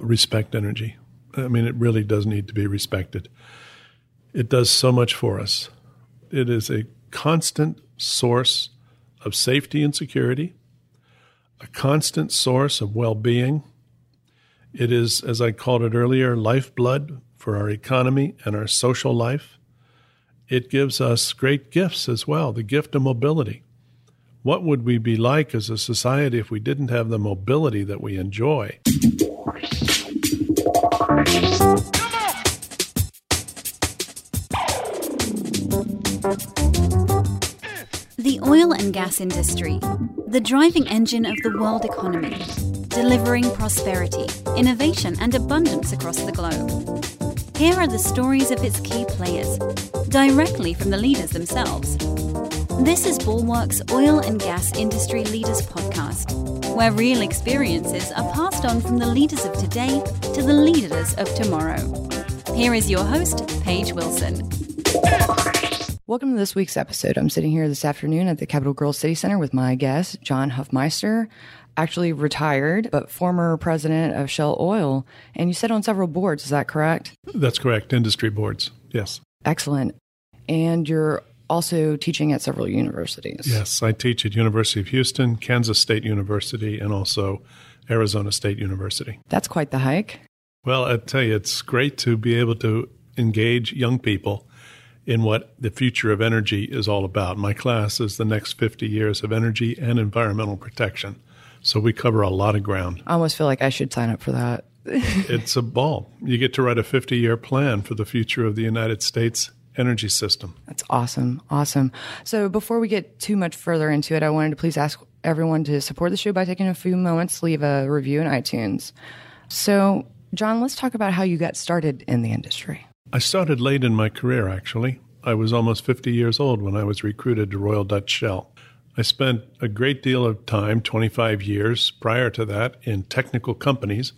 respect energy. I mean, it really does need to be respected. It does so much for us. It is a constant source of safety and security, a constant source of well being. It is, as I called it earlier, lifeblood for our economy and our social life. It gives us great gifts as well the gift of mobility. What would we be like as a society if we didn't have the mobility that we enjoy? The oil and gas industry, the driving engine of the world economy, delivering prosperity, innovation, and abundance across the globe. Here are the stories of its key players, directly from the leaders themselves. This is Bulwark's Oil and Gas Industry Leaders Podcast, where real experiences are passed on from the leaders of today to the leaders of tomorrow. Here is your host, Paige Wilson. Welcome to this week's episode. I'm sitting here this afternoon at the Capital Grille City Center with my guest, John Hofmeister, actually retired, but former president of Shell Oil. And you sit on several boards, is that correct? That's correct. Industry boards, yes. Excellent. And you're also teaching at several universities. Yes, I teach at University of Houston, Kansas State University, and also Arizona State University. That's quite the hike. Well, I tell you, it's great to be able to engage young people in what the future of energy is all about. My class is the next 50 years of energy and environmental protection. So we cover a lot of ground. I almost feel like I should sign up for that. it's a ball. You get to write a 50 year plan for the future of the United States energy system. That's awesome. Awesome. So before we get too much further into it, I wanted to please ask everyone to support the show by taking a few moments to leave a review in iTunes. So, John, let's talk about how you got started in the industry. I started late in my career, actually. I was almost 50 years old when I was recruited to Royal Dutch Shell. I spent a great deal of time, 25 years prior to that, in technical companies,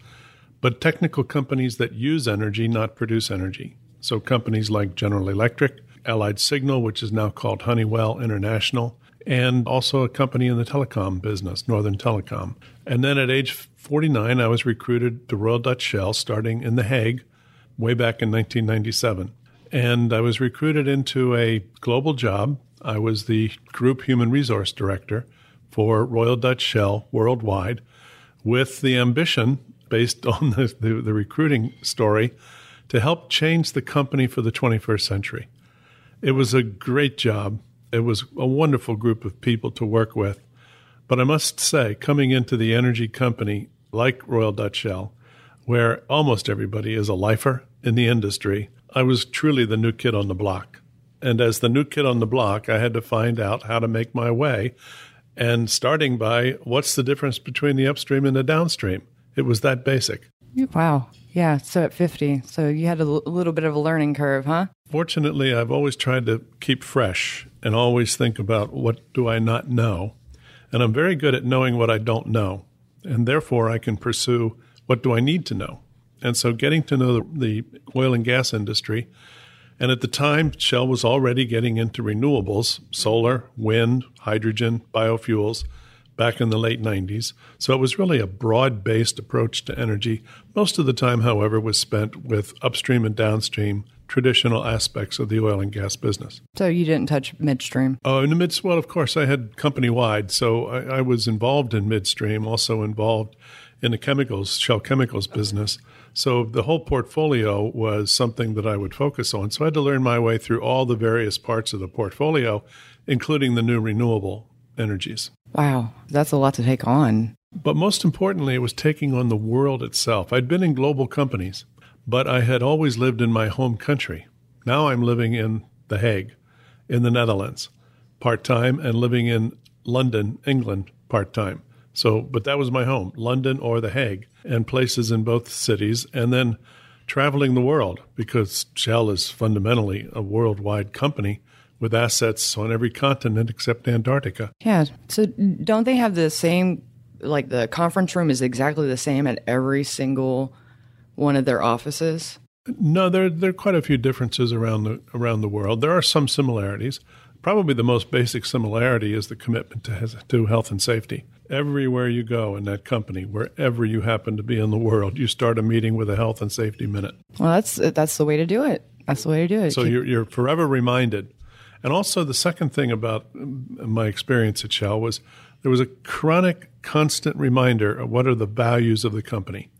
but technical companies that use energy, not produce energy. So companies like General Electric, Allied Signal, which is now called Honeywell International, and also a company in the telecom business, Northern Telecom. And then at age 49, I was recruited to Royal Dutch Shell, starting in The Hague way back in 1997. And I was recruited into a global job. I was the Group Human Resource Director for Royal Dutch Shell worldwide with the ambition, based on the, the, the recruiting story, to help change the company for the 21st century. It was a great job. It was a wonderful group of people to work with. But I must say, coming into the energy company like Royal Dutch Shell, where almost everybody is a lifer in the industry, I was truly the new kid on the block. And as the new kid on the block, I had to find out how to make my way. And starting by what's the difference between the upstream and the downstream? It was that basic. Wow. Yeah. So at 50, so you had a l- little bit of a learning curve, huh? Fortunately, I've always tried to keep fresh and always think about what do I not know. And I'm very good at knowing what I don't know. And therefore, I can pursue what do I need to know. And so getting to know the, oil and gas industry, and at the time, Shell was already getting into renewables, solar, wind, hydrogen, biofuels, back in the late 90s. So it was really a broad based approach to energy. Most of the time, however, was spent with upstream and downstream traditional aspects of the oil and gas business. So you didn't touch midstream? Oh, in the midst, well, of course, I had company wide. So I, I was involved in midstream, also involved in the chemicals, Shell Chemicals business. So the whole portfolio was something that I would focus on. So I had to learn my way through all the various parts of the portfolio, including the new renewable energies. Wow, that's a lot to take on. But most importantly, it was taking on the world itself. I'd been in global companies, but I had always lived in my home country. Now I'm living in The Hague, in the Netherlands, part time, and living in London, England, part time. So, but that was my home, London or The Hague, and places in both cities, and then traveling the world because Shell is fundamentally a worldwide company with assets on every continent except Antarctica. Yeah. So, don't they have the same, like the conference room is exactly the same at every single one of their offices? No, there there are quite a few differences around the around the world. There are some similarities, probably the most basic similarity is the commitment to, to health and safety. Everywhere you go in that company, wherever you happen to be in the world, you start a meeting with a health and safety minute. Well, that's that's the way to do it. That's the way to do it. So Keep- you're, you're forever reminded. And also, the second thing about my experience at Shell was there was a chronic, constant reminder of what are the values of the company.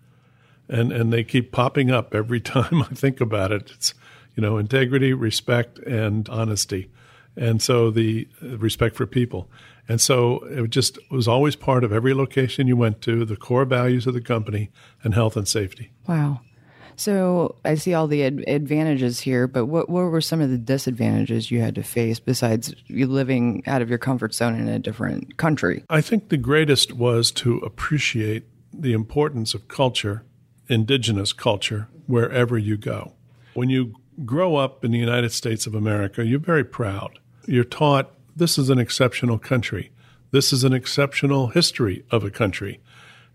And, and they keep popping up every time I think about it. It's, you know, integrity, respect, and honesty. And so the uh, respect for people. And so it just was always part of every location you went to, the core values of the company and health and safety. Wow. So I see all the ad- advantages here, but what, what were some of the disadvantages you had to face besides you living out of your comfort zone in a different country? I think the greatest was to appreciate the importance of culture, indigenous culture, wherever you go. When you grow up in the United States of America, you're very proud. You're taught this is an exceptional country. This is an exceptional history of a country.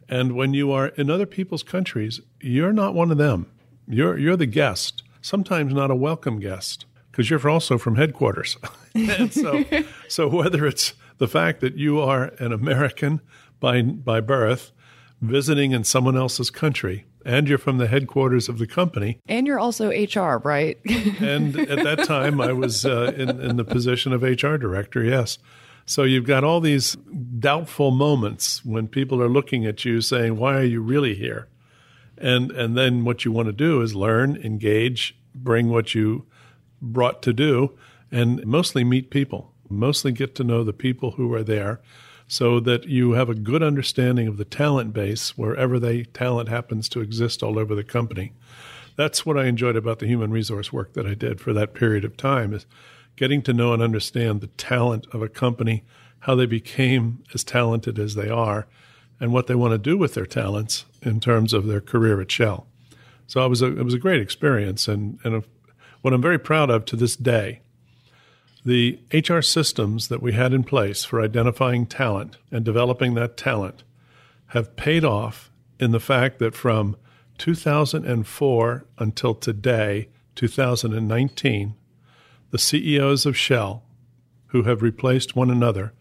And when you are in other people's countries, you're not one of them. You're you're the guest. Sometimes not a welcome guest because you're also from headquarters. and so so whether it's the fact that you are an American by by birth visiting in someone else's country and you're from the headquarters of the company. And you're also HR, right? and at that time, I was uh, in, in the position of HR director, yes. So you've got all these doubtful moments when people are looking at you saying, Why are you really here? And, and then what you want to do is learn, engage, bring what you brought to do, and mostly meet people, mostly get to know the people who are there so that you have a good understanding of the talent base wherever the talent happens to exist all over the company. That's what I enjoyed about the human resource work that I did for that period of time is getting to know and understand the talent of a company, how they became as talented as they are, and what they want to do with their talents in terms of their career at Shell. So it was a it was a great experience, and and what I'm very proud of to this day the HR systems that we had in place for identifying talent and developing that talent have paid off in the fact that from 2004 until today, 2019, the CEOs of Shell who have replaced one another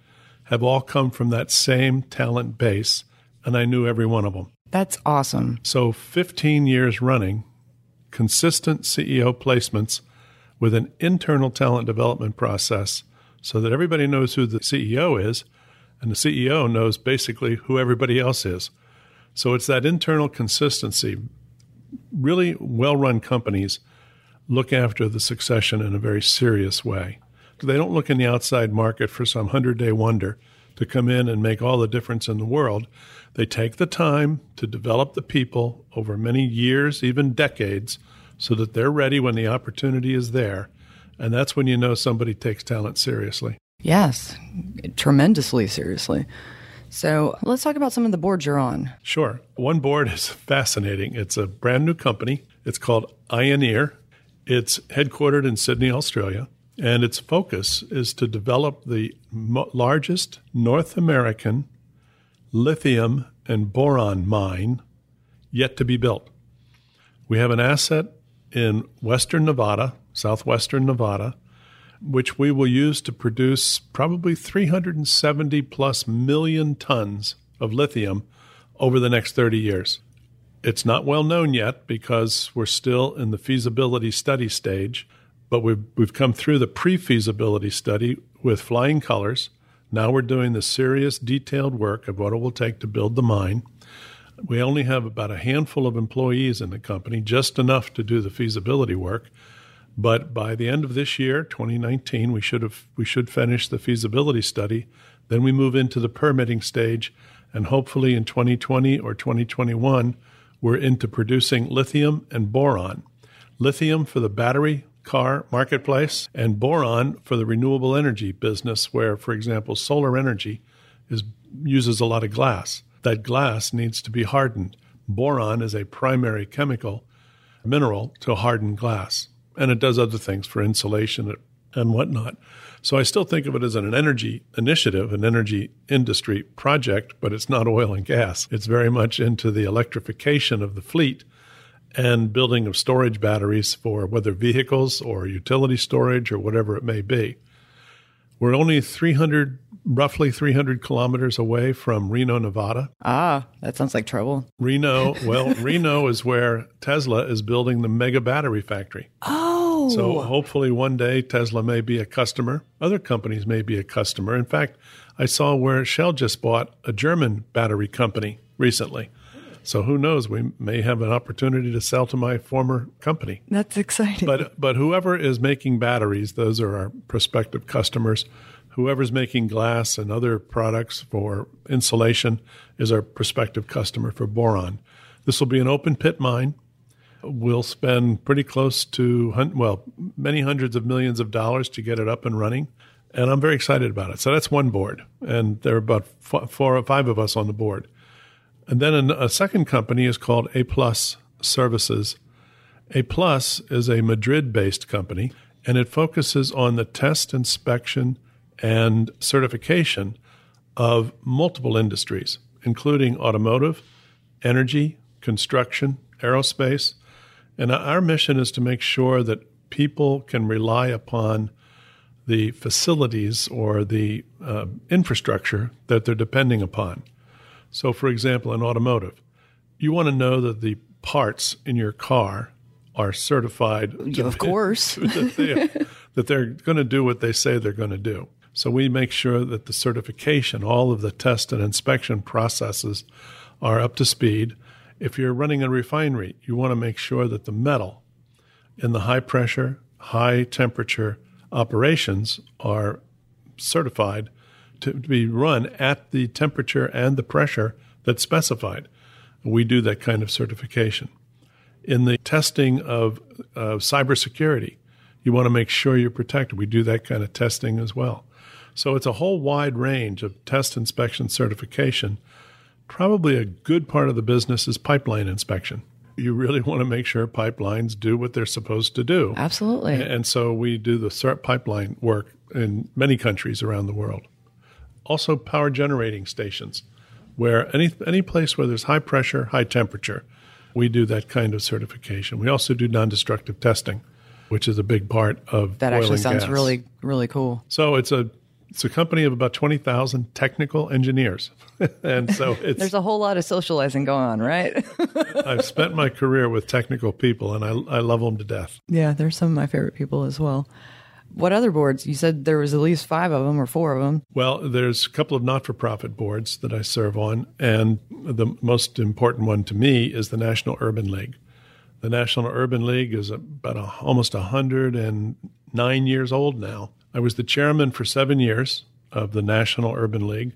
have all come from that same talent base, and I knew every one of them. That's awesome. So, 15 years running, consistent CEO placements with an internal talent development process so that everybody knows who the CEO is and the CEO knows basically who everybody else is. So it's that internal consistency. Really well run companies look after the succession in a very serious way. They don't look in the outside market for some 100 day wonder to come in and make all the difference in the world. They take the time to develop the people over many years, even decades, so that they're ready when the opportunity is there. And that's when you know somebody takes talent seriously. Yes, tremendously seriously. So let's talk about some of the boards you're on. Sure. One board is fascinating. It's a brand new company. It's called Ioneer. It's headquartered in Sydney, Australia, and its focus is to develop the mo- largest North American lithium and boron mine yet to be built. We have an asset in western Nevada, southwestern Nevada, which we will use to produce probably 370 plus million tons of lithium over the next 30 years. It's not well known yet because we're still in the feasibility study stage, but we've, we've come through the pre feasibility study with flying colors. Now we're doing the serious, detailed work of what it will take to build the mine. We only have about a handful of employees in the company, just enough to do the feasibility work. But by the end of this year, 2019, we should have we should finish the feasibility study. Then we move into the permitting stage, and hopefully in 2020 or 2021, we're into producing lithium and boron. Lithium for the battery car marketplace, and boron for the renewable energy business, where, for example, solar energy is uses a lot of glass that glass needs to be hardened. Boron is a primary chemical mineral to harden glass, and it does other things for insulation and whatnot. So I still think of it as an energy initiative, an energy industry project, but it's not oil and gas. It's very much into the electrification of the fleet and building of storage batteries for whether vehicles or utility storage or whatever it may be. We're only 300, roughly 300 kilometers away from Reno, Nevada. Ah, that sounds like trouble. Reno, well, Reno is where Tesla is building the mega battery factory. Oh. So hopefully one day Tesla may be a customer. Other companies may be a customer. In fact, I saw where Shell just bought a German battery company recently. So who knows? We may have an opportunity to sell to my former company. That's exciting. But but whoever is making batteries, those are our prospective customers. Whoever's making glass and other products for insulation is our prospective customer for boron. This will be an open pit mine. We'll spend pretty close to well, many hundreds of millions of dollars to get it up and running, and I'm very excited about it. So that's one board, and there are about four or five of us on the board. And then a second company is called Applus Services. Applus is a Madrid based company, and it focuses on the test, inspection, and certification of multiple industries, including automotive, energy, construction, aerospace. And our mission is to make sure that people can rely upon the facilities or the uh, infrastructure that they're depending upon. So, for example, in automotive, you want to know that the parts in your car are certified. Yeah, of course. that, they, that they're going to do what they say they're going to do. So we make sure that the certification, all of the test and inspection processes are up to speed. If you're running a refinery, you want to make sure that the metal in the high pressure, high temperature operations are certified to, be run at the temperature and the pressure that's specified. We do that kind of certification. In the testing of uh, cybersecurity, you want to make sure you're protected. We do that kind of testing as well. So it's a whole wide range of test inspection certification. Probably a good part of the business is pipeline inspection. You really want to make sure pipelines do what they're supposed to do. Absolutely. And so we do the pipeline work in many countries around the world also power generating stations, where any any place where there's high pressure, high temperature, we do that kind of certification. We also do non-destructive testing, which is a big part of that. actually sounds gas. really really cool. So it's a it's a company of about 20,000 technical engineers. and so it's. There's a whole lot of socializing going on, right? I've spent my career with technical people and I, I love them to death. Yeah, they're some of my favorite people as well. What other boards? You said there was at least five of them or four of them. Well, there's a couple of not-for-profit boards that I serve on, and the most important one to me is the National Urban League. The National Urban League is about a, almost 109 years old now. I was the chairman for seven years of the National Urban League.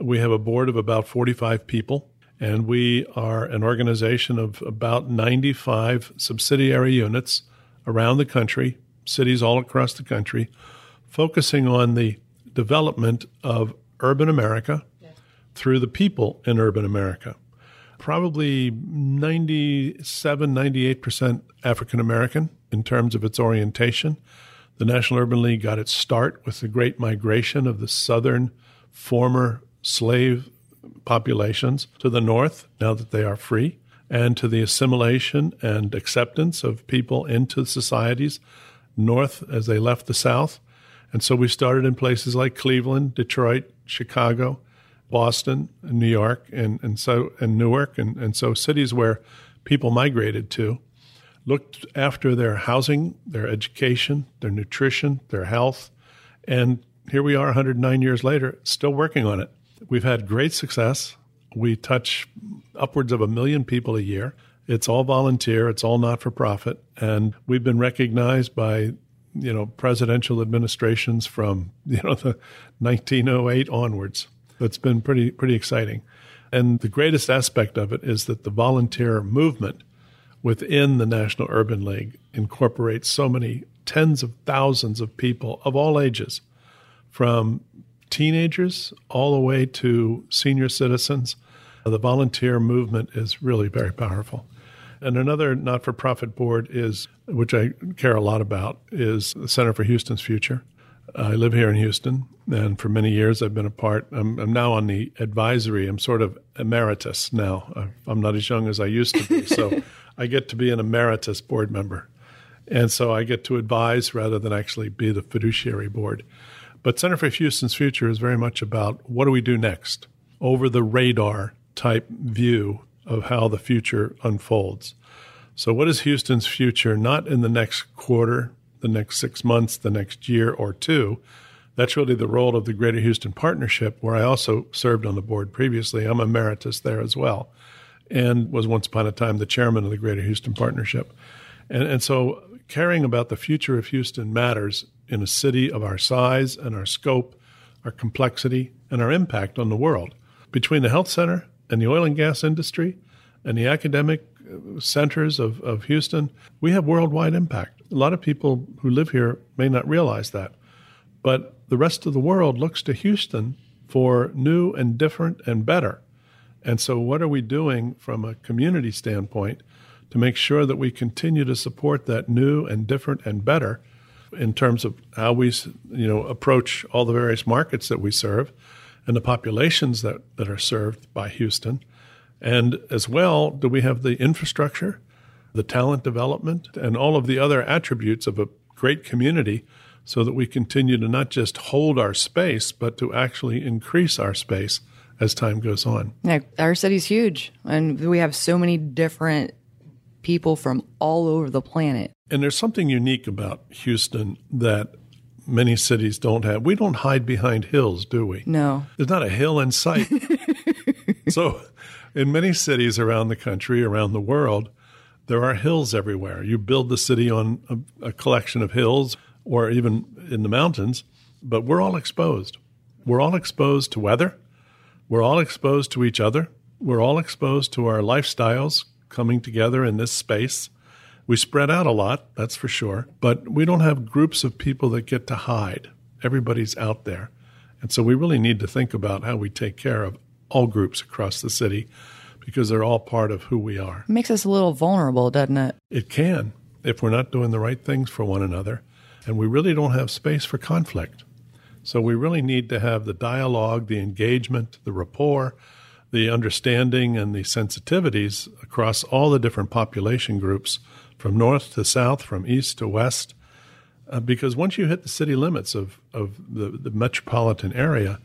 We have a board of about 45 people, and we are an organization of about 95 subsidiary units around the country cities all across the country, focusing on the development of urban America through the people in urban America. Probably 97, 98% African American in terms of its orientation. The National Urban League got its start with the great migration of the southern former slave populations to the north, now that they are free, and to the assimilation and acceptance of people into societies north as they left the South. And so we started in places like Cleveland, Detroit, Chicago, Boston, and New York, and, and so and Newark, and, and so cities where people migrated to, looked after their housing, their education, their nutrition, their health, and here we are 109 years later, still working on it. We've had great success. We touch upwards of a million people a year. It's all volunteer, it's all not for profit, and we've been recognized by you know presidential administrations from you know the 1908 onwards. That's been pretty pretty exciting. And the greatest aspect of it is that the volunteer movement within the National Urban League incorporates so many tens of thousands of people of all ages, from teenagers all the way to senior citizens. The volunteer movement is really very powerful. And another not for profit board is, which I care a lot about, is the Center for Houston's Future. I live here in Houston, and for many years I've been a part. I'm, I'm now on the advisory. I'm sort of emeritus now. I'm not as young as I used to be, so I get to be an emeritus board member. And so I get to advise rather than actually be the fiduciary board. But Center for Houston's Future is very much about what do we do next? Over the radar type view of how the future unfolds. So, what is Houston's future? Not in the next quarter, the next six months, the next year or two. That's really the role of the Greater Houston Partnership, where I also served on the board previously. I'm emeritus there as well, and was once upon a time the chairman of the Greater Houston Partnership. And, and so, caring about the future of Houston matters in a city of our size and our scope, our complexity, and our impact on the world. Between the health center and the oil and gas industry and the academic uh, centers of, of Houston, we have worldwide impact. A lot of people who live here may not realize that. But the rest of the world looks to Houston for new and different and better. And so, what are we doing from a community standpoint to make sure that we continue to support that new and different and better in terms of how we you know approach all the various markets that we serve and the populations that, that are served by Houston. And as well, do we have the infrastructure, the talent development, and all of the other attributes of a great community so that we continue to not just hold our space, but to actually increase our space as time goes on. Yeah, our city's huge, and we have so many different people from all over the planet. And there's something unique about Houston that many cities don't have. We don't hide behind hills, do we? No. There's not a hill in sight. so, in many cities around the country, around the world, there are hills everywhere. You build the city on a, a collection of hills or even in the mountains, but we're all exposed. We're all exposed to weather. We're all exposed to each other. We're all exposed to our lifestyles coming together in this space. We spread out a lot, that's for sure, but we don't have groups of people that get to hide. Everybody's out there. And so we really need to think about how we take care of all groups across the city because they're all part of who we are. It makes us a little vulnerable, doesn't it? It can if we're not doing the right things for one another. And we really don't have space for conflict. So we really need to have the dialogue, the engagement, the rapport, the understanding, and the sensitivities across all the different population groups from north to south, from east to west. Uh, because once you hit the city limits of, of the, the metropolitan area,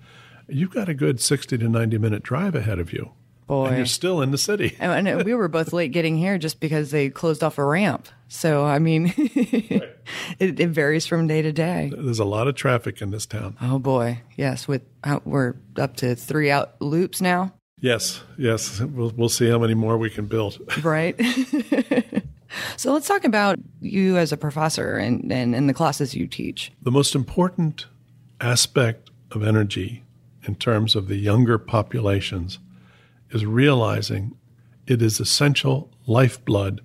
you've got a good 60 to 90 minute drive ahead of you. Boy. And you're still in the city. and we were both late getting here just because they closed off a ramp. So, I mean, right. it, it, varies from day to day. There's a lot of traffic in this town. Oh, boy. Yes. With uh, We're up to three out loops now. Yes. Yes. We'll, we'll see how many more we can build. Right. So let's talk about you as a professor and, and, and the classes you teach. The most important aspect of energy in terms of the younger populations is realizing it is essential lifeblood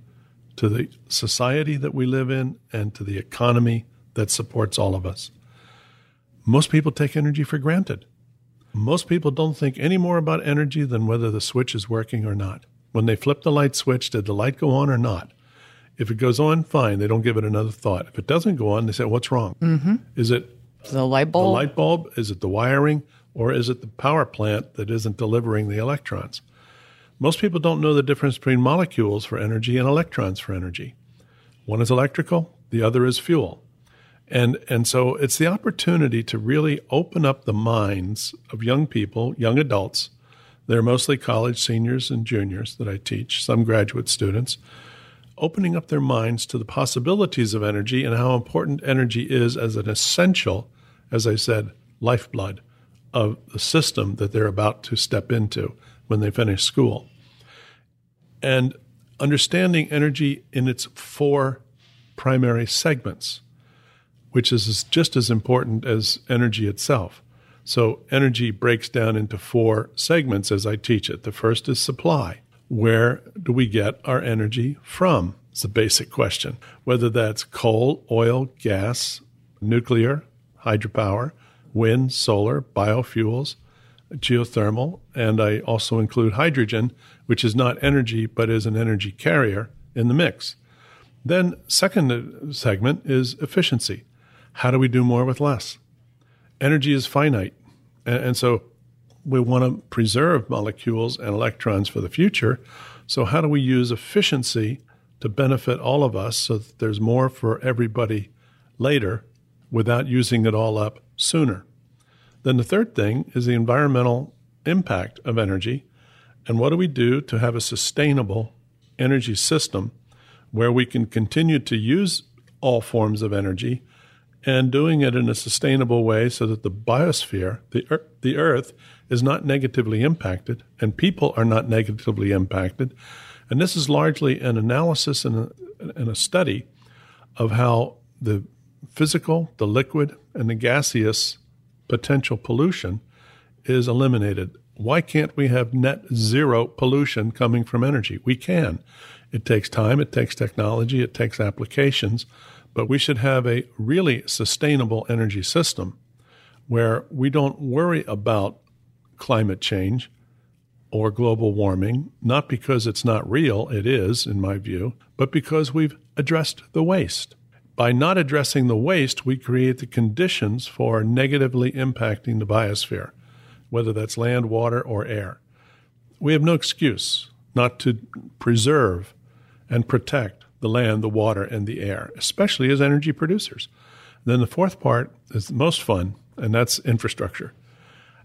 to the society that we live in and to the economy that supports all of us. Most people take energy for granted. Most people don't think any more about energy than whether the switch is working or not. When they flip the light switch, did the light go on or not? If it goes on, fine. They don't give it another thought. If it doesn't go on, they say, "What's wrong? Mm-hmm. Is it the light bulb? The light bulb? Is it the wiring, or is it the power plant that isn't delivering the electrons?" Most people don't know the difference between molecules for energy and electrons for energy. One is electrical, the other is fuel. And, and so it's the opportunity to really open up the minds of young people, young adults. They're mostly college seniors and juniors that I teach, some graduate students, opening up their minds to the possibilities of energy and how important energy is as an essential, as I said, lifeblood of the system that they're about to step into when they finish school. And understanding energy in its four primary segments, which is just as important as energy itself. So, energy breaks down into four segments as I teach it. The first is supply where do we get our energy from? It's a basic question. Whether that's coal, oil, gas, nuclear, hydropower, wind, solar, biofuels, geothermal, and I also include hydrogen, which is not energy but is an energy carrier in the mix. Then, second segment is efficiency. How do we do more with less? Energy is finite. And, so we want to preserve molecules and electrons for the future. So, how do we use efficiency to benefit all of us so that there's more for everybody later without using it all up sooner. Then the third thing is the environmental impact of energy. And what do we do to have a sustainable energy system where we can continue to use all forms of energy and doing it in a sustainable way so that the biosphere, the, earth, the earth, is not negatively impacted and people are not negatively impacted. And this is largely an analysis and a, and a study of how the physical, the liquid, and the gaseous potential pollution is eliminated. Why can't we have net zero pollution coming from energy? We can. It takes time, it takes technology, it takes applications, but we should have a really sustainable energy system where we don't worry about climate change or global warming, not because it's not real, it is, in my view, but because we've addressed the waste. By not addressing the waste, we create the conditions for negatively impacting the biosphere, whether that's land, water, or air. We have no excuse not to preserve and protect the land, the water, and the air, especially as energy producers. Then the fourth part is the most fun, and that's infrastructure.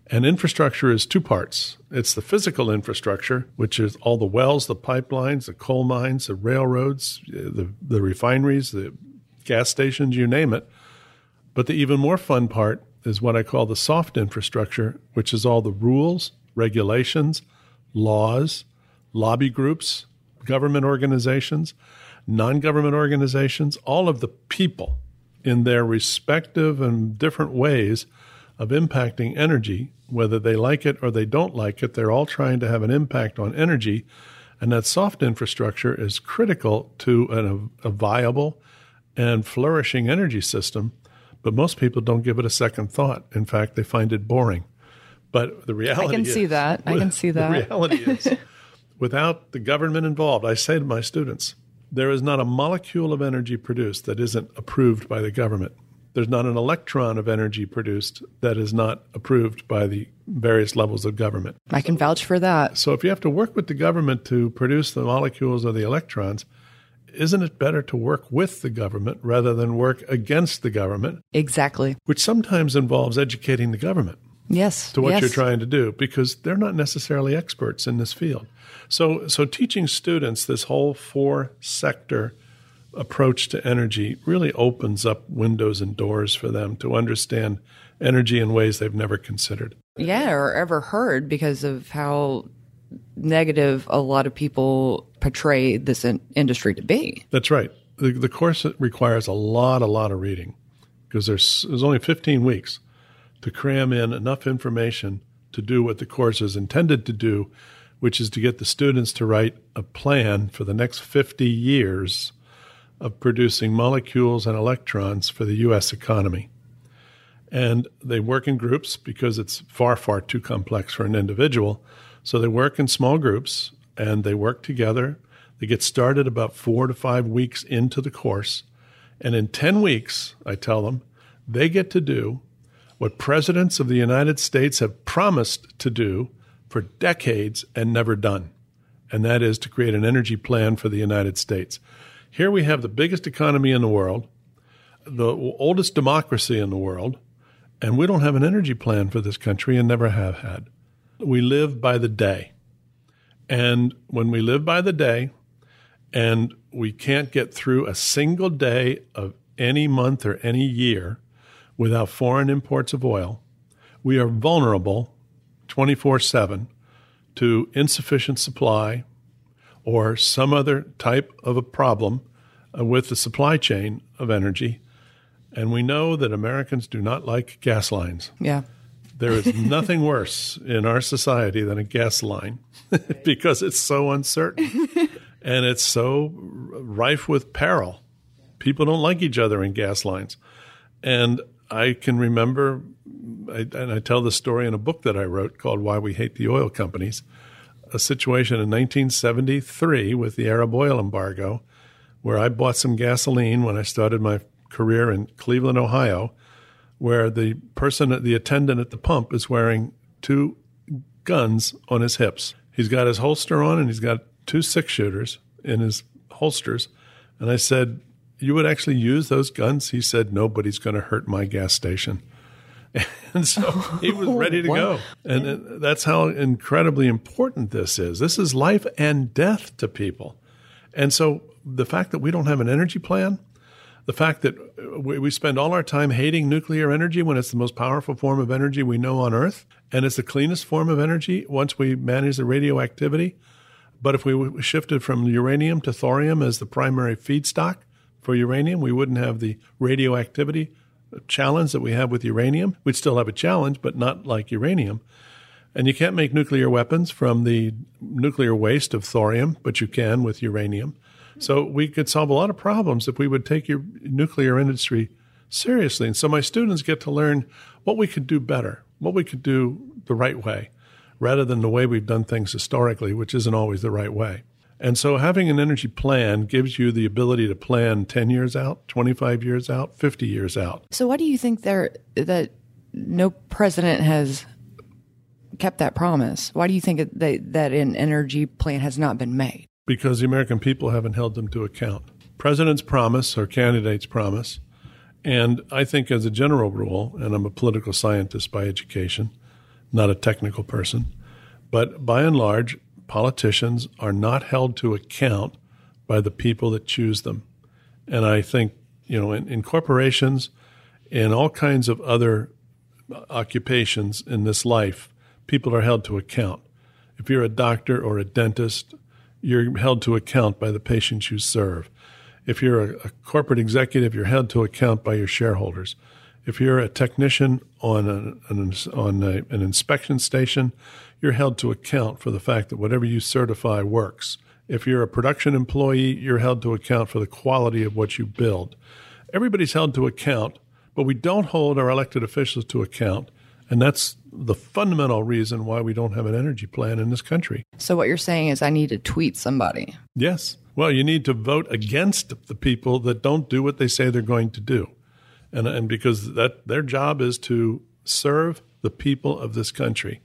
And infrastructure is two parts it's the physical infrastructure, which is all the wells, the pipelines, the coal mines, the railroads, the, the refineries, the gas stations, you name it. But the even more fun part is what I call the soft infrastructure, which is all the rules, regulations, laws, lobby groups, government organizations, non government organizations, all of the people in their respective and different ways of impacting energy, whether they like it or they don't like it, they're all trying to have an impact on energy. And that soft infrastructure is critical to an, a, a viable and flourishing energy system. But most people don't give it a second thought. In fact, they find it boring. But the reality I can is, see that. I can see that. The reality is, without the government involved, I say to my students, there is not a molecule of energy produced that isn't approved by the government. There's not an electron of energy produced that is not approved by the various levels of government. I can vouch for that. So if you have to work with the government to produce the molecules or the electrons, isn't it better to work with the government rather than work against the government? Exactly. Which sometimes involves educating the government. Yes. To what yes. you're trying to do because they're not necessarily experts in this field. So so teaching students this whole four sector approach to energy really opens up windows and doors for them to understand energy in ways they've never considered. Yeah, or ever heard because of how negative a lot of people portray this in- industry to be. That's right. The, the course requires a lot, a lot of reading because there's, there's only 15 weeks to cram in enough information to do what the course is intended to do, which is to get the students to write a plan for the next 50 years of producing molecules and electrons for the U.S. economy. And they work in groups because it's far, far too complex for an individual. So they work in small groups and they work together. They get started about four to five weeks into the course. And in 10 weeks, I tell them, they get to do what presidents of the United States have promised to do for decades and never done. And that is to create an energy plan for the United States. Here we have the biggest economy in the world, the oldest democracy in the world, and we don't have an energy plan for this country and never have had. We live by the day. And when we live by the day and we can't get through a single day of any month or any year without foreign imports of oil, we are vulnerable 24 7 to insufficient supply or some other type of a problem uh, with the supply chain of energy. And we know that Americans do not like gas lines. Yeah. There is nothing worse in our society than a gas line because it's so uncertain and it's so rife with peril. People don't like each other in gas lines. And I can remember, I, and I tell the story in a book that I wrote called Why We Hate the Oil Companies a situation in 1973 with the Arab oil embargo, where I bought some gasoline when I started my career in Cleveland, Ohio, where the person, the attendant at the pump, is wearing two guns on his hips. He's got his holster on and he's got two six shooters in his holsters. And I said, you would actually use those guns. He said, Nobody's going to hurt my gas station. And so he was ready to go. And that's how incredibly important this is. This is life and death to people. And so the fact that we don't have an energy plan, the fact that we spend all our time hating nuclear energy when it's the most powerful form of energy we know on Earth, and it's the cleanest form of energy once we manage the radioactivity. But if we shifted from uranium to thorium as the primary feedstock for uranium, we wouldn't have the radioactivity challenge that we have with uranium. We'd still have a challenge, but not like uranium. And you can't make nuclear weapons from the nuclear waste of thorium, but you can with uranium. So we could solve a lot of problems if we would take your nuclear industry seriously. And so my students get to learn what we could do better, what we could do the right way, rather than the way we've done things historically, which isn't always the right way. And so having an energy plan gives you the ability to plan 10 years out, 25 years out, 50 years out. So why do you think there that no president has kept that promise? Why do you think that, that an energy plan has not been made? Because the American people haven't held them to account. Presidents promise or candidates promise. And I think, as a general rule, and I'm a political scientist by education, not a technical person, but by and large, politicians are not held to account by the people that choose them. And I think, you know, in, in corporations and all kinds of other occupations in this life, people are held to account. If you're a doctor or a dentist, you're held to account by the patients you serve. If you're a, a corporate executive, you're held to account by your shareholders. If you're a technician on, a, an, on a, an inspection station, you're held to account for the fact that whatever you certify works. If you're a production employee, you're held to account for the quality of what you build. Everybody's held to account, but we don't hold our elected officials to account. And that's the fundamental reason why we don't have an energy plan in this country. So, what you're saying is, I need to tweet somebody. Yes. Well, you need to vote against the people that don't do what they say they're going to do. And, and because that their job is to serve the people of this country.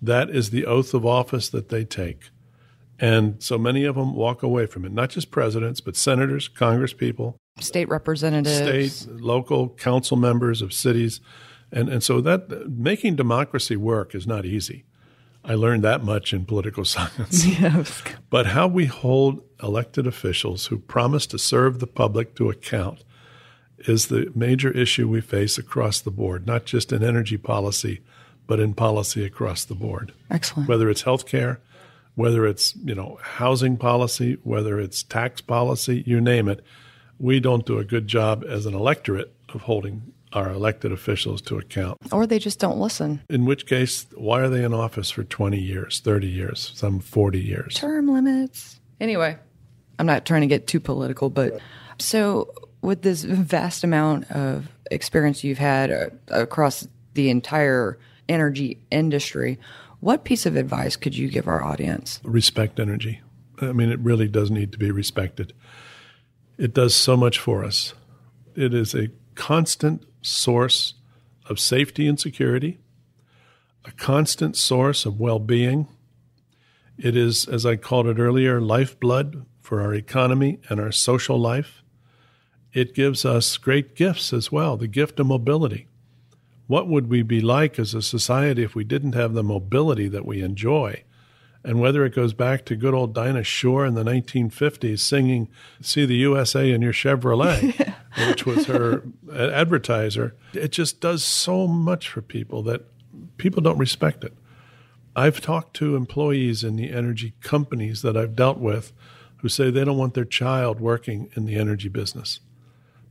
That is the oath of office that they take. And so many of them walk away from it, not just presidents, but senators, congresspeople, state representatives, state, local council members of cities. And, and so that making democracy work is not easy. I learned that much in political science. Yes. But how we hold elected officials who promise to serve the public to account is the major issue we face across the board, not just in energy policy, but in policy across the board. Excellent. Whether it's healthcare, whether it's you know housing policy, whether it's tax policy, you name it, we don't do a good job as an electorate of holding our elected officials to account. Or they just don't listen. In which case, why are they in office for 20 years, 30 years, some 40 years? Term limits. Anyway, I'm not trying to get too political, but so with this vast amount of experience you've had uh, across the entire energy industry, what piece of advice could you give our audience? Respect energy. I mean, it really does need to be respected. It does so much for us. It is a constant source of safety and security, a constant source of well being. It is, as I called it earlier, lifeblood for our economy and our social life. It gives us great gifts as well the gift of mobility. What would we be like as a society if we didn't have the mobility that we enjoy? And whether it goes back to good old Dinah Shore in the 1950s singing See the USA in Your Chevrolet, which was her advertiser, it just does so much for people that people don't respect it. I've talked to employees in the energy companies that I've dealt with who say they don't want their child working in the energy business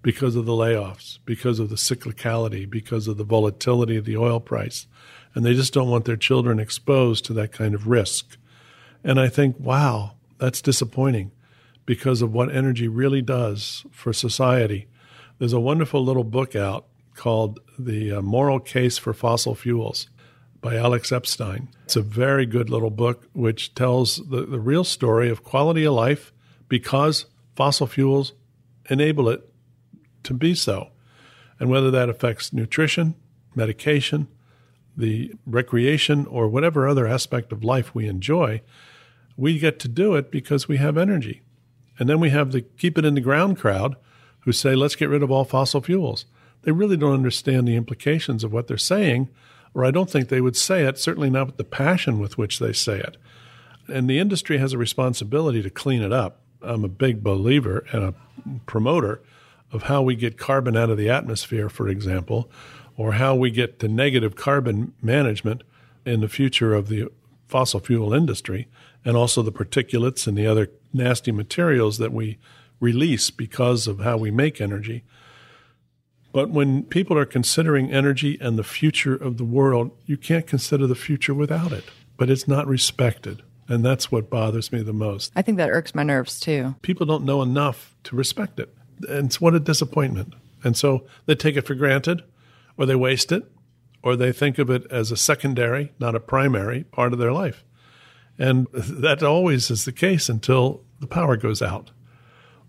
because of the layoffs, because of the cyclicality, because of the volatility of the oil price. And they just don't want their children exposed to that kind of risk. And I think, wow, that's disappointing because of what energy really does for society. There's a wonderful little book out called The uh, Moral Case for Fossil Fuels by Alex Epstein. It's a very good little book which tells the, the real story of quality of life because fossil fuels enable it to be so. And whether that affects nutrition, medication, the recreation, or whatever other aspect of life we enjoy, we get to do it because we have energy. And then we have the keep it in the ground crowd who say, let's get rid of all fossil fuels. They really don't understand the implications of what they're saying, or I don't think they would say it, certainly not with the passion with which they say it. And the industry has a responsibility to clean it up. I'm a big believer and a promoter of how we get carbon out of the atmosphere, for example, or how we get to negative carbon management in the future of the fossil fuel industry, and also the particulates and the other nasty materials that we release because of how we make energy. But when people are considering energy and the future of the world, you can't consider the future without it. But it's not respected. And that's what bothers me the most. I think that irks my nerves too. People don't know enough to respect it. And it's what a disappointment. And so they take it for granted, or they waste it, or they think of it as a secondary, not a primary part of their life. And that always is the case until the power goes out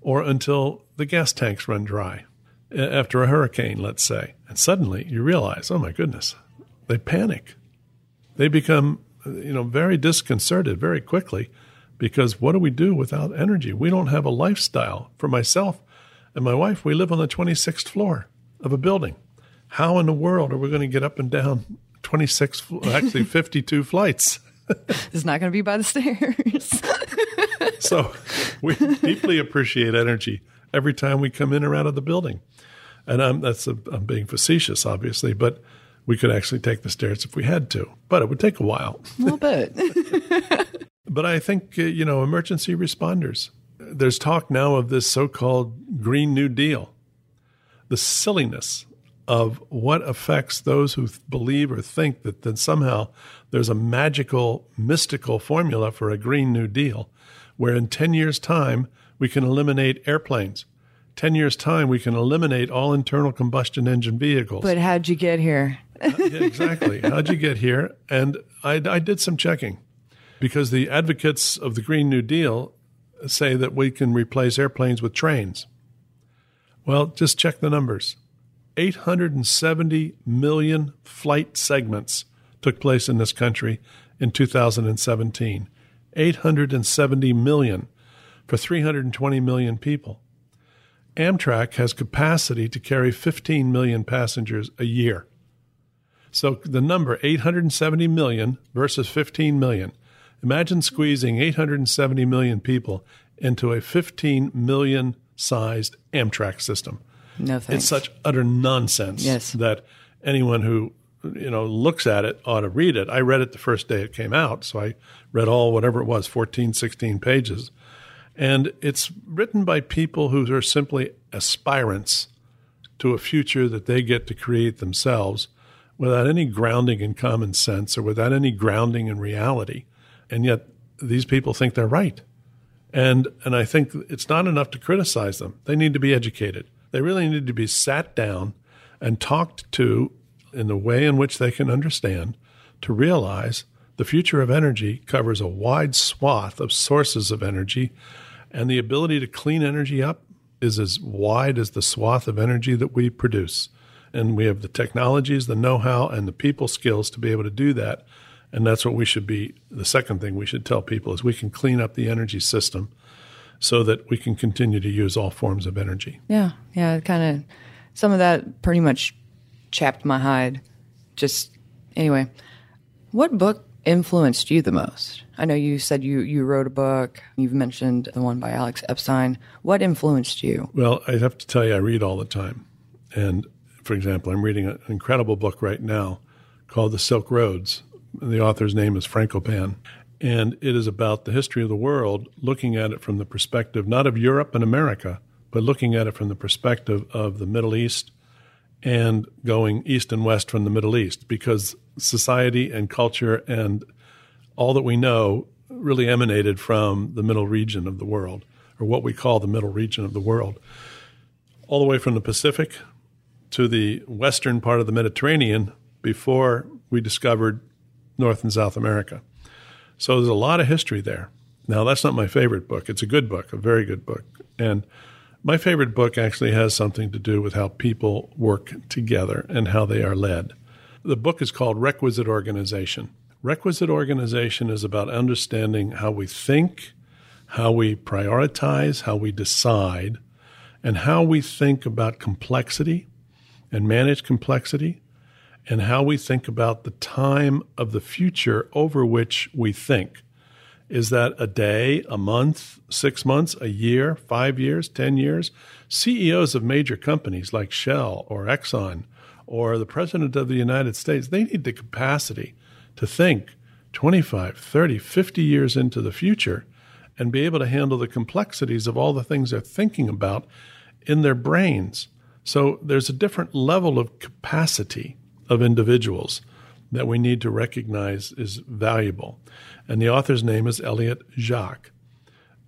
or until the gas tanks run dry after a hurricane, let's say. And suddenly you realize, oh my goodness, they panic. They become, you know, very disconcerted very quickly because what do we do without energy? We don't have a lifestyle. For myself and my wife, we live on the 26th floor of a building. How in the world are we going to get up and down 26, actually 52 flights? It's not going to be by the stairs. so we deeply appreciate energy every time we come in or out of the building. And I'm, that's a, I'm being facetious, obviously, but we could actually take the stairs if we had to, but it would take a while. A little bit. but I think, uh, you know, emergency responders, there's talk now of this so called Green New Deal. The silliness of what affects those who believe or think that then somehow there's a magical, mystical formula for a Green New Deal, where in 10 years' time we can eliminate airplanes. 10 years' time we can eliminate all internal combustion engine vehicles. But how'd you get here? uh, yeah, exactly. How'd you get here? And I, I did some checking because the advocates of the Green New Deal say that we can replace airplanes with trains. Well, just check the numbers. 870 million flight segments took place in this country in 2017. 870 million for 320 million people. Amtrak has capacity to carry 15 million passengers a year. So the number 870 million versus 15 million. Imagine squeezing 870 million people into a 15 million sized Amtrak system. No thanks. It's such utter nonsense yes. that anyone who you know looks at it ought to read it. I read it the first day it came out, so I read all whatever it was, 14, 16 pages. And it's written by people who are simply aspirants to a future that they get to create themselves without any grounding in common sense or without any grounding in reality. And yet these people think they're right. And and I think it's not enough to criticize them. They need to be educated. They really need to be sat down and talked to in the way in which they can understand to realize the future of energy covers a wide swath of sources of energy, and the ability to clean energy up is as wide as the swath of energy that we produce. And we have the technologies, the know how, and the people skills to be able to do that. And that's what we should be. The second thing we should tell people is we can clean up the energy system so that we can continue to use all forms of energy. Yeah, yeah, kind of. Some of that pretty much chapped my hide. Just anyway, what book influenced you the most? I know you said you you wrote a book. You've mentioned the one by Alex Epstein. What influenced you? Well, I have to tell you, I read all the time, and for example, I'm reading an incredible book right now called The Silk Roads. The author's name is Frankopan, and it is about the history of the world, looking at it from the perspective not of Europe and America, but looking at it from the perspective of the Middle East and going east and west from the Middle East, because society and culture and all that we know really emanated from the middle region of the world, or what we call the middle region of the world. All the way from the Pacific to the western part of the Mediterranean before we discovered North and South America. So there's a lot of history there. Now, that's not my favorite book. It's a good book, a very good book. And my favorite book actually has something to do with how people work together and how they are led. The book is called Requisite Organization. Requisite organization is about understanding how we think, how we prioritize, how we decide, and how we think about complexity and manage complexity and how we think about the time of the future over which we think. Is that a day, a month, six months, a year, five years, 10 years? CEOs of major companies like Shell or Exxon or the President of the United States, they need the capacity to think 25, 30, 50 years into the future and be able to handle the complexities of all the things they're thinking about in their brains. So there's a different level of capacity of individuals that we need to recognize is valuable. And the author's name is Elliott Jaques.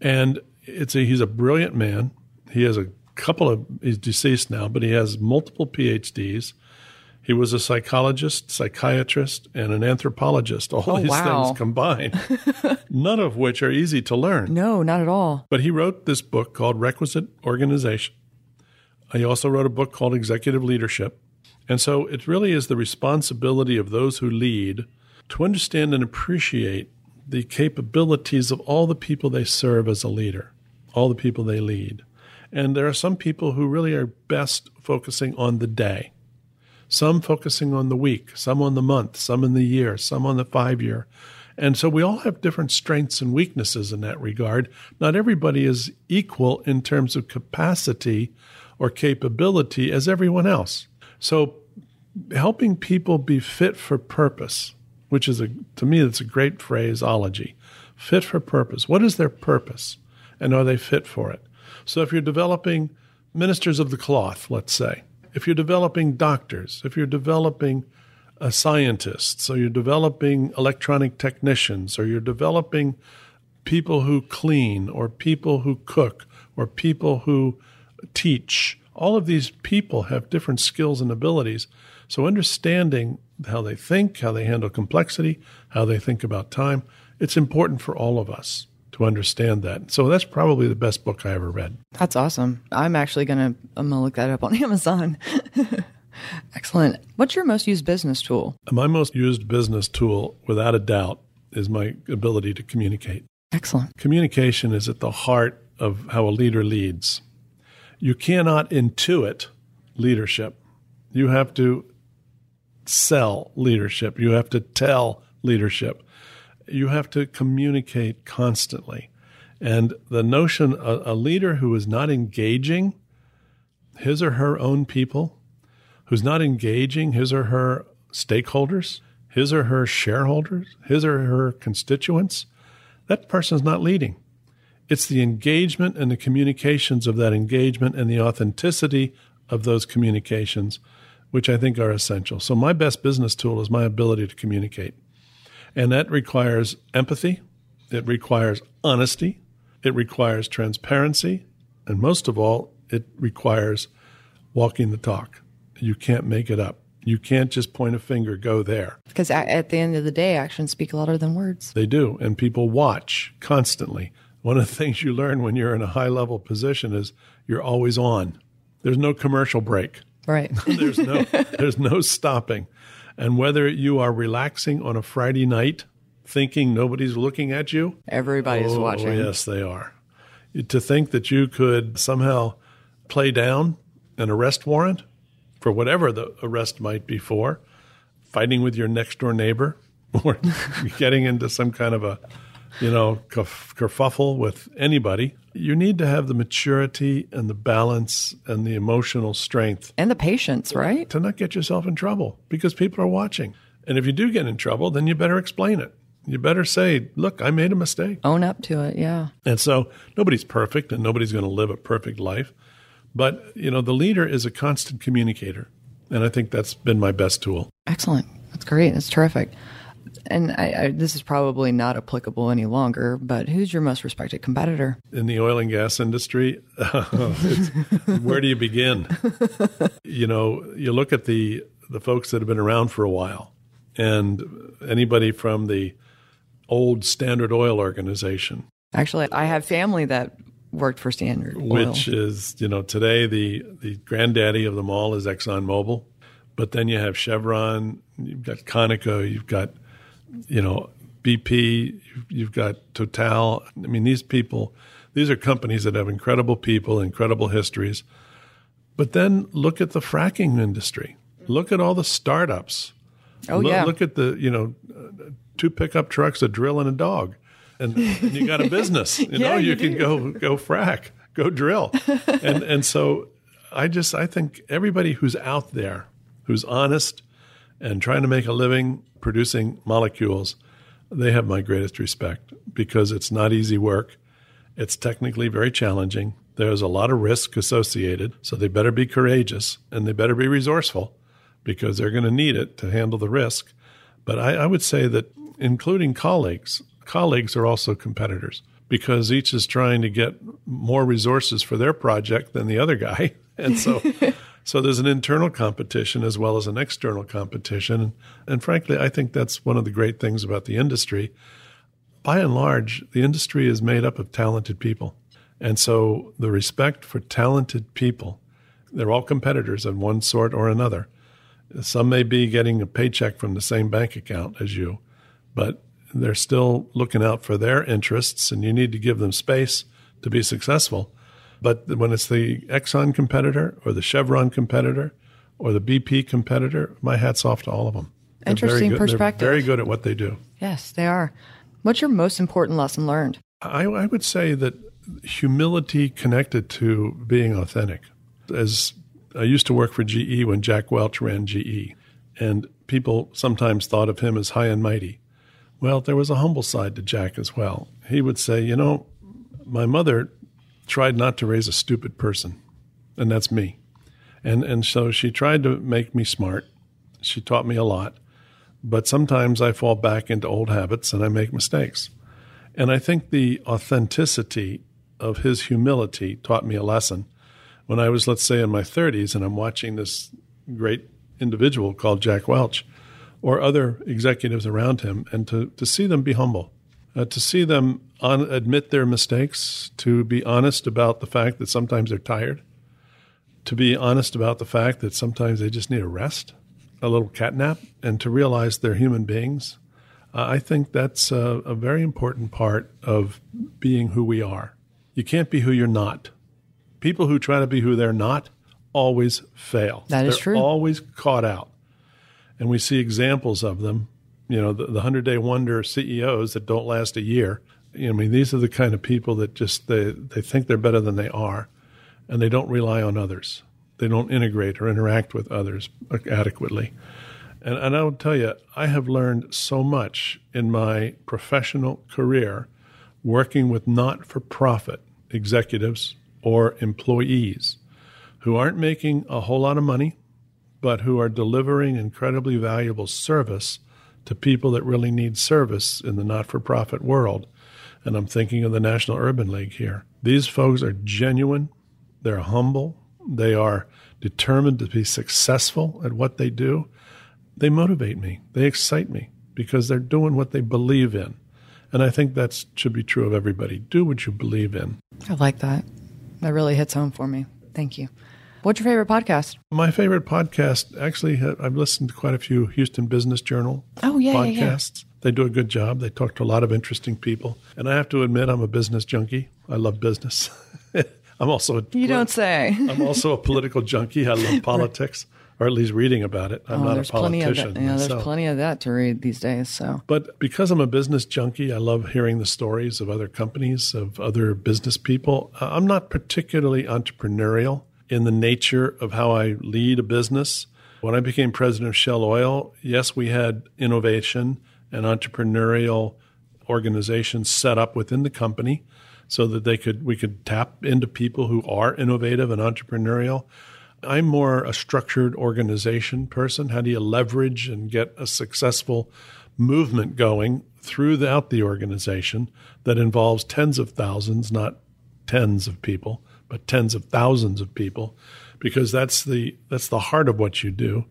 And it's a, he's a brilliant man. He has a couple of, he's deceased now, but he has multiple PhDs. He was a psychologist, psychiatrist, and an anthropologist, all Oh, these wow. things combined, none of which are easy to learn. No, not at all. But he wrote this book called Requisite Organization. He also wrote a book called Executive Leadership. And so it really is the responsibility of those who lead to understand and appreciate the capabilities of all the people they serve as a leader, all the people they lead. And there are some people who really are best focusing on the day, some focusing on the week, some on the month, some in the year, some on the five year. And so we all have different strengths and weaknesses in that regard. Not everybody is equal in terms of capacity or capability as everyone else. So helping people be fit for purpose, which is a to me that's a great phraseology. Fit for purpose. What is their purpose? And are they fit for it? So if you're developing ministers of the cloth, let's say, if you're developing doctors, if you're developing uh, scientists, or you're developing electronic technicians, or you're developing people who clean, or people who cook, or people who teach. All of these people have different skills and abilities. So, understanding how they think, how they handle complexity, how they think about time, it's important for all of us to understand that. So, that's probably the best book I ever read. That's awesome. I'm actually gonna I'm gonna look that up on Amazon. Excellent. What's your most used business tool? My most used business tool, without a doubt, is my ability to communicate. Excellent. Communication is at the heart of how a leader leads. You cannot intuit leadership. You have to sell leadership. You have to tell leadership. You have to communicate constantly. And the notion a, a leader who is not engaging his or her own people, who's not engaging his or her stakeholders, his or her shareholders, his or her constituents, that person's not leading. It's the engagement and the communications of that engagement and the authenticity of those communications, which I think are essential. So, my best business tool is my ability to communicate. And that requires empathy, it requires honesty, it requires transparency, and most of all, it requires walking the talk. You can't make it up. You can't just point a finger, go there. Because at, the end of the day, actions speak louder than words. They do. And people watch constantly. One of the things you learn when you're in a high level position is you're always on. There's no commercial break. Right. There's no there's no stopping. And whether you are relaxing on a Friday night thinking nobody's looking at you, Everybody's oh, watching. yes, they are. To think that you could somehow play down an arrest warrant for whatever the arrest might be for, fighting with your next door neighbor, or getting into some kind of a, you know, kerf- kerfuffle with anybody, you need to have the maturity and the balance and the emotional strength And the patience, right? to not get yourself in trouble because people are watching. And if you do get in trouble, then you better explain it. You better say, look, I made a mistake. Own up to it. Yeah. And so nobody's perfect and nobody's going to live a perfect life. But, you know, the leader is a constant communicator. And I think that's been my best tool. Excellent. That's great. That's terrific. And I, I, this is probably not applicable any longer, but who's your most respected competitor? In the oil and gas industry, where do you begin? You know, you look at the, the folks that have been around for a while, and anybody from the old Standard Oil organization, Actually, I have family that worked for Standard Oil. which is you know today the the granddaddy of them all is ExxonMobil, but then you have Chevron, you've got Conoco, you've got you know BP, you've, got Total. I mean these people, These are companies that have incredible people, incredible histories. But then look at the fracking industry. Look at all the startups. Oh, look, yeah. Look at the, you know, two pickup trucks, a drill, and a dog. And, and you got a business. You Yeah, know, you, you can go go frack, go drill. and and so I just I think everybody who's out there who's honest and trying to make a living producing molecules, they have my greatest respect because it's not easy work. It's technically very challenging. There's a lot of risk associated, so they better be courageous and they better be resourceful because they're going to need it to handle the risk. But I, I would say that, including colleagues, colleagues are also competitors because each is trying to get more resources for their project than the other guy. And so, so there's an internal competition as well as an external competition. And frankly, I think that's one of the great things about the industry. By and large, the industry is made up of talented people. And so the respect for talented people, they're all competitors of one sort or another. Some may be getting a paycheck from the same bank account as you, but they're still looking out for their interests, and you need to give them space to be successful. But when it's the Exxon competitor or the Chevron competitor or the BP competitor, my hat's off to all of them. They're very Interesting good- they're perspective. very good at what they do. Yes, they are. What's your most important lesson learned? I, I would say that humility connected to being authentic. As I used to work for GE when Jack Welch ran GE, and people sometimes thought of him as high and mighty. Well, there was a humble side to Jack as well. He would say, You know, my mother tried not to raise a stupid person, and that's me. And, and so she tried to make me smart. She taught me a lot. But sometimes I fall back into old habits and I make mistakes. And I think the authenticity of his humility taught me a lesson. When I was, let's say, in my 30s and I'm watching this great individual called Jack Welch or other executives around him, and to, to see them be humble, uh, to see them on, admit their mistakes, to be honest about the fact that sometimes they're tired, to be honest about the fact that sometimes they just need a rest, a little cat nap, and to realize they're human beings. Uh, I think that's a, a very important part of being who we are. You can't be who you're not. People who try to be who they're not always fail. That is They're true. Always caught out. And we see examples of them. You know, the, the 100 day wonder CEOs that don't last a year. You know, I mean, these are the kind of people that just they, they think they're better than they are and they don't rely on others. They don't integrate or interact with others adequately. And, and I will tell you, I have learned so much in my professional career working with not for profit executives or employees who aren't making a whole lot of money, but who are delivering incredibly valuable service to people that really need service in the not for profit world. And I'm thinking of the National Urban League here. These folks are genuine, they're humble, they are determined to be successful at what they do. They motivate me, they excite me because they're doing what they believe in. And I think that should be true of everybody. Do what you believe in. I like that. That really hits home for me. Thank you. What's your favorite podcast? My favorite podcast, actually, I've listened to quite a few Houston Business Journal Oh, yeah, yeah, yeah. podcasts. They do a good job. They talk to a lot of interesting people. And I have to admit, I'm a business junkie. I love business. I'm also a You don't say. I'm also a political junkie. I love politics, or at least reading about it. I'm Oh, not a there's plenty of politician. Yeah, there's plenty of that to read these days. So But because I'm a business junkie, I love hearing the stories of other companies, of other business people. Uh, I'm not particularly entrepreneurial in the nature of how I lead a business. When I became president of Shell Oil, yes, we had innovation and entrepreneurial organizations set up within the company so that they could we could tap into people who are innovative and entrepreneurial. I'm more a structured organization person. How do you leverage and get a successful movement going throughout the organization that involves tens of thousands, not tens of people, but tens of thousands of people, because that's the that's the heart of what you do.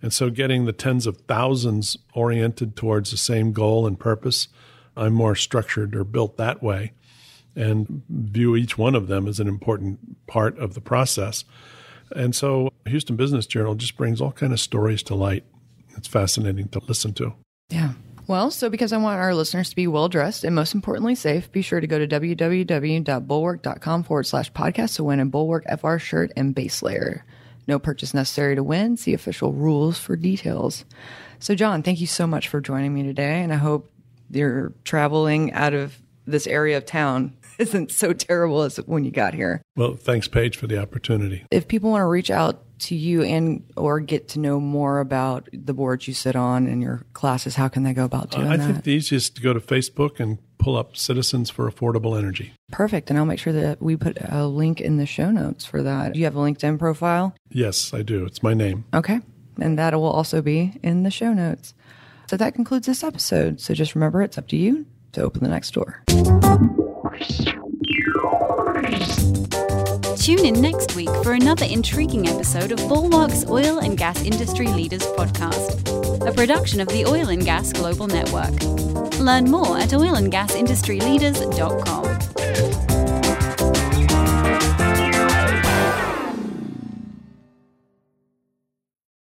And so getting the tens of thousands oriented towards the same goal and purpose, I'm more structured or built that way and view each one of them as an important part of the process. And so Houston Business Journal just brings all kind of stories to light. It's fascinating to listen to. yeah, Well, so because I want our listeners to be well dressed and most importantly safe, be sure to go to www.bulwark.com forward slash podcast to win a Bulwark FR shirt and base layer. No purchase necessary to win. See official rules for details. So, John, thank you so much for joining me today. And I hope you're traveling out of this area of town isn't so terrible as when you got here. Well, thanks, Paige, for the opportunity. If people want to reach out to you and or get to know more about the boards you sit on and your classes, how can they go about doing I that? I think the easiest to go to Facebook and pull up Citizens for Affordable Energy. Perfect. And I'll make sure that we put a link in the show notes for that. Do you have a LinkedIn profile? Yes, I do. It's my name. Okay. And that will also be in the show notes. So that concludes this episode. So just remember it's up to you to open the next door. Tune in next week for another intriguing episode of Bulwark's Oil and Gas Industry Leaders Podcast, a production of the Oil and Gas Global Network. Learn more at oilandgasindustryleaders.com.